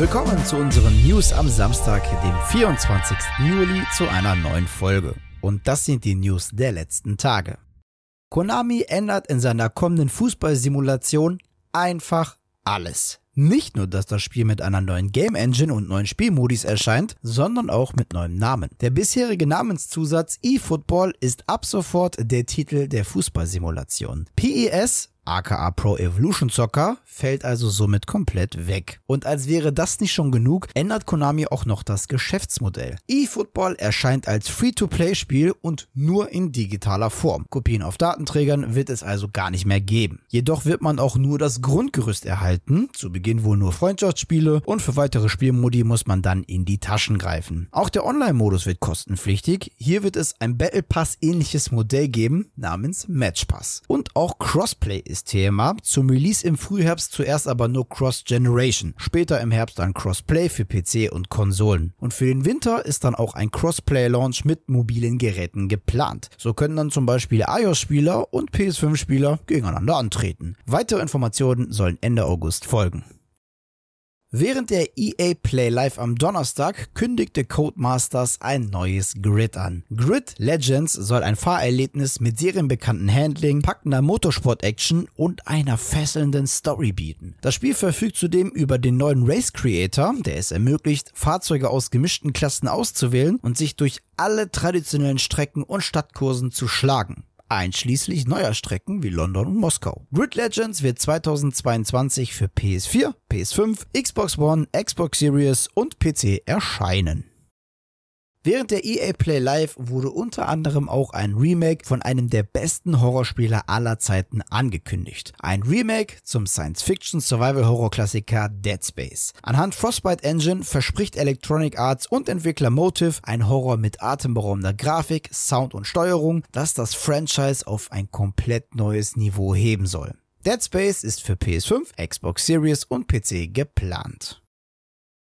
Willkommen zu unseren News am Samstag, dem 24. Juli, zu einer neuen Folge. Und das sind die News der letzten Tage. Konami ändert in seiner kommenden Fußballsimulation einfach alles. Nicht nur, dass das Spiel mit einer neuen Game Engine und neuen Spielmodis erscheint, sondern auch mit neuem Namen. Der bisherige Namenszusatz eFootball ist ab sofort der Titel der Fußballsimulation. PES aka Pro Evolution Soccer, fällt also somit komplett weg. Und als wäre das nicht schon genug, ändert Konami auch noch das Geschäftsmodell. eFootball erscheint als Free-to-Play-Spiel und nur in digitaler Form. Kopien auf Datenträgern wird es also gar nicht mehr geben. Jedoch wird man auch nur das Grundgerüst erhalten, zu Beginn wohl nur Freundschaftsspiele und für weitere Spielmodi muss man dann in die Taschen greifen. Auch der Online-Modus wird kostenpflichtig. Hier wird es ein Battle Pass ähnliches Modell geben namens Match Pass. Und auch Crossplay ist Thema. Zum Release im Frühherbst zuerst aber nur Cross-Generation, später im Herbst dann Crossplay für PC und Konsolen. Und für den Winter ist dann auch ein Crossplay-Launch mit mobilen Geräten geplant. So können dann zum Beispiel iOS-Spieler und PS5-Spieler gegeneinander antreten. Weitere Informationen sollen Ende August folgen. Während der EA Play Live am Donnerstag kündigte Codemasters ein neues Grid an. Grid Legends soll ein Fahrerlebnis mit serienbekannten Handling, packender Motorsport-Action und einer fesselnden Story bieten. Das Spiel verfügt zudem über den neuen Race Creator, der es ermöglicht, Fahrzeuge aus gemischten Klassen auszuwählen und sich durch alle traditionellen Strecken und Stadtkursen zu schlagen einschließlich neuer Strecken wie London und Moskau. Grid Legends wird 2022 für PS4, PS5, Xbox One, Xbox Series und PC erscheinen. Während der EA Play Live wurde unter anderem auch ein Remake von einem der besten Horrorspiele aller Zeiten angekündigt. Ein Remake zum Science-Fiction-Survival-Horror-Klassiker Dead Space. Anhand Frostbite Engine verspricht Electronic Arts und Entwickler Motive ein Horror mit atemberaubender Grafik, Sound und Steuerung, das das Franchise auf ein komplett neues Niveau heben soll. Dead Space ist für PS5, Xbox Series und PC geplant.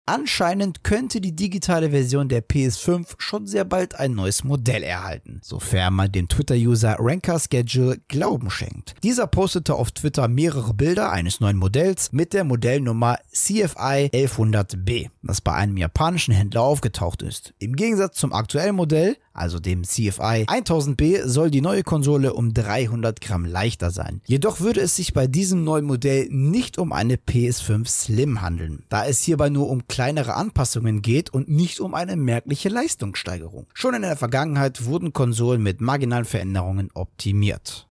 Anscheinend könnte die digitale Version der PS5 schon sehr bald ein neues Modell erhalten, sofern man dem Twitter-User Ranker Schedule Glauben schenkt. Dieser postete auf Twitter mehrere Bilder eines neuen Modells mit der Modellnummer CFI 1100B, das bei einem japanischen Händler aufgetaucht ist. Im Gegensatz zum aktuellen Modell also dem CFI 1000B, soll die neue Konsole um 300 Gramm leichter sein. Jedoch würde es sich bei diesem neuen Modell nicht um eine PS5 Slim handeln, da es hierbei nur um kleinere Anpassungen geht und nicht um eine merkliche Leistungssteigerung. Schon in der Vergangenheit wurden Konsolen mit marginalen Veränderungen optimiert.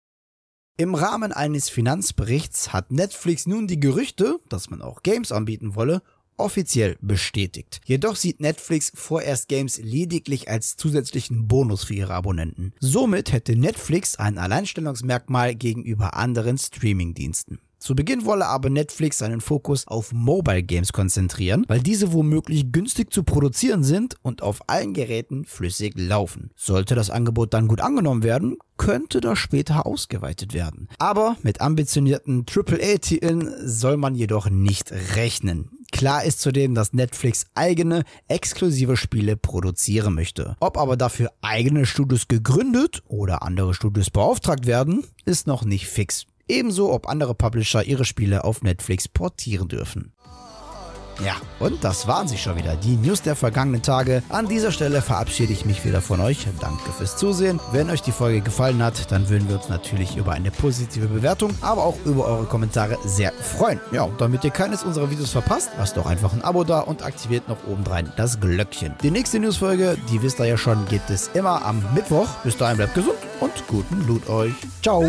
Im Rahmen eines Finanzberichts hat Netflix nun die Gerüchte, dass man auch Games anbieten wolle, offiziell bestätigt. Jedoch sieht Netflix vorerst Games lediglich als zusätzlichen Bonus für ihre Abonnenten. Somit hätte Netflix ein Alleinstellungsmerkmal gegenüber anderen Streamingdiensten. Zu Beginn wolle aber Netflix seinen Fokus auf Mobile Games konzentrieren, weil diese womöglich günstig zu produzieren sind und auf allen Geräten flüssig laufen. Sollte das Angebot dann gut angenommen werden, könnte das später ausgeweitet werden. Aber mit ambitionierten AAA-Titeln soll man jedoch nicht rechnen. Klar ist zudem, dass Netflix eigene, exklusive Spiele produzieren möchte. Ob aber dafür eigene Studios gegründet oder andere Studios beauftragt werden, ist noch nicht fix. Ebenso, ob andere Publisher ihre Spiele auf Netflix portieren dürfen. Ja, und das waren sie schon wieder, die News der vergangenen Tage. An dieser Stelle verabschiede ich mich wieder von euch. Danke fürs Zusehen. Wenn euch die Folge gefallen hat, dann würden wir uns natürlich über eine positive Bewertung, aber auch über eure Kommentare sehr freuen. Ja, und damit ihr keines unserer Videos verpasst, lasst doch einfach ein Abo da und aktiviert noch obendrein das Glöckchen. Die nächste Newsfolge, die wisst ihr ja schon, gibt es immer am Mittwoch. Bis dahin bleibt gesund und guten Loot euch. Ciao.